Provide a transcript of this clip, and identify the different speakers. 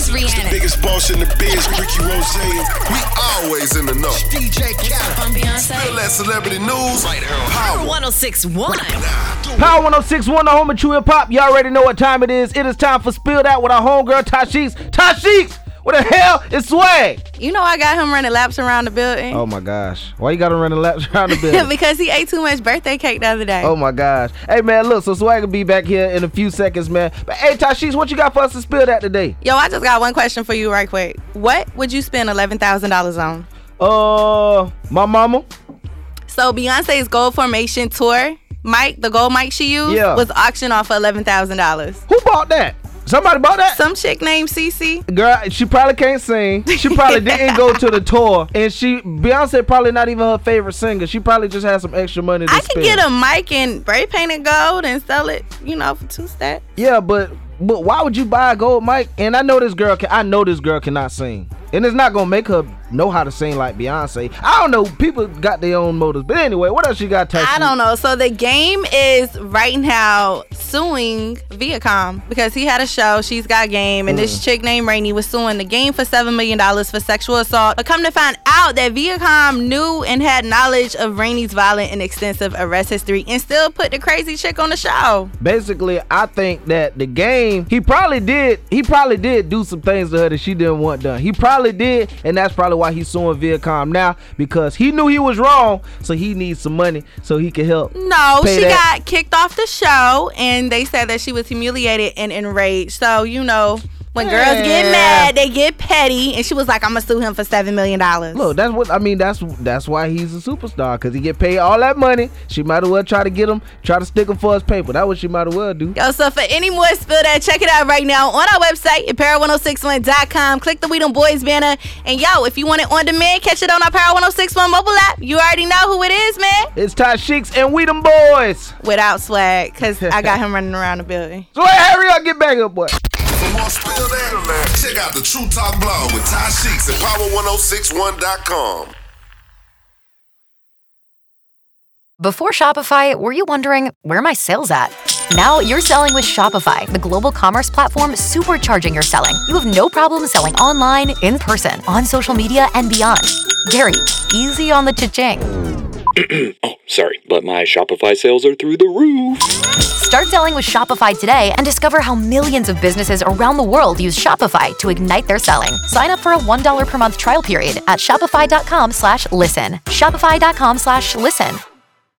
Speaker 1: is Rihanna.
Speaker 2: Biggest boss in the biz, Rick Ross. We always in the know.
Speaker 1: DJ Khaled. I'm
Speaker 2: Feel
Speaker 1: Beyonce.
Speaker 2: that celebrity news. Right here on Power.
Speaker 1: 1061.
Speaker 3: Power 1061, the home of true hip hop. Y'all already know what time it is. It is time for Spill Out with our homegirl, Tashiks. Tashiks! What the hell is swag?
Speaker 4: You know I got him running laps around the building
Speaker 3: Oh my gosh. Why you gotta run the laps around the building?
Speaker 4: because he ate too much birthday cake the other day.
Speaker 3: Oh my gosh. Hey man, look, so swag will be back here in a few seconds, man. But hey Tashiks, what you got for us to spill that today?
Speaker 4: Yo, I just got one question for you right quick. What would you spend $11,000 on?
Speaker 3: Uh my mama?
Speaker 4: So Beyonce's Gold Formation tour, mic, the gold mic she used,
Speaker 3: Yeah.
Speaker 4: was auctioned off for $11,000.
Speaker 3: Who bought that? Somebody bought that?
Speaker 4: Some chick named Cece.
Speaker 3: Girl, she probably can't sing. She probably didn't go to the tour, and she Beyonce probably not even her favorite singer. She probably just had some extra money to
Speaker 4: I could get a mic and spray paint it gold and sell it, you know, for two stacks.
Speaker 3: Yeah, but but why would you buy a gold mic? And I know this girl can. I know this girl cannot sing, and it's not gonna make her know how to sing like Beyonce. I don't know. People got their own motives, but anyway, what else you got? Tasha?
Speaker 4: I don't know. So the game is right now suing Viacom because he had a show. She's got game, and
Speaker 3: Mm.
Speaker 4: this chick named Rainey was suing the game for seven million dollars for sexual assault. But come to find out that Viacom knew and had knowledge of Rainey's violent and extensive arrest history, and still put the crazy chick on the show.
Speaker 3: Basically, I think that the game, he probably did. He probably did do some things to her that she didn't want done. He probably did, and that's probably why he's suing Viacom now because he knew he was wrong, so he needs some money so he can help.
Speaker 4: No, she
Speaker 3: that.
Speaker 4: got kicked off the show, and they said that she was humiliated and enraged. So you know. When girls get mad, they get petty, and she was like, "I'm gonna sue him for seven million dollars."
Speaker 3: Look, that's what I mean. That's that's why he's a superstar because he get paid all that money. She might as well try to get him, try to stick him for his paper. That's what she might as well do.
Speaker 4: Yo, so for any more spill that, check it out right now on our website, at power1061.com. Click the We Them Boys banner. And yo, if you want it on demand, catch it on our Power 1061 mobile app. You already know who it is, man.
Speaker 3: It's Ty Sheeks and we them boys.
Speaker 4: Without swag, because I got him running around the building.
Speaker 3: So hey, hurry up, get back up, boy.
Speaker 2: For more spill that, check out the True Talk blog with Ty Sheeks at power1061.com.
Speaker 5: Before Shopify, were you wondering where my sales at? Now you're selling with Shopify, the global commerce platform supercharging your selling. You have no problem selling online, in person, on social media, and beyond. Gary, easy on the cha-ching.
Speaker 6: Oh, sorry, but my Shopify sales are through the roof.
Speaker 5: Start selling with Shopify today and discover how millions of businesses around the world use Shopify to ignite their selling. Sign up for a $1 per month trial period at shopify.com slash listen. Shopify.com slash listen.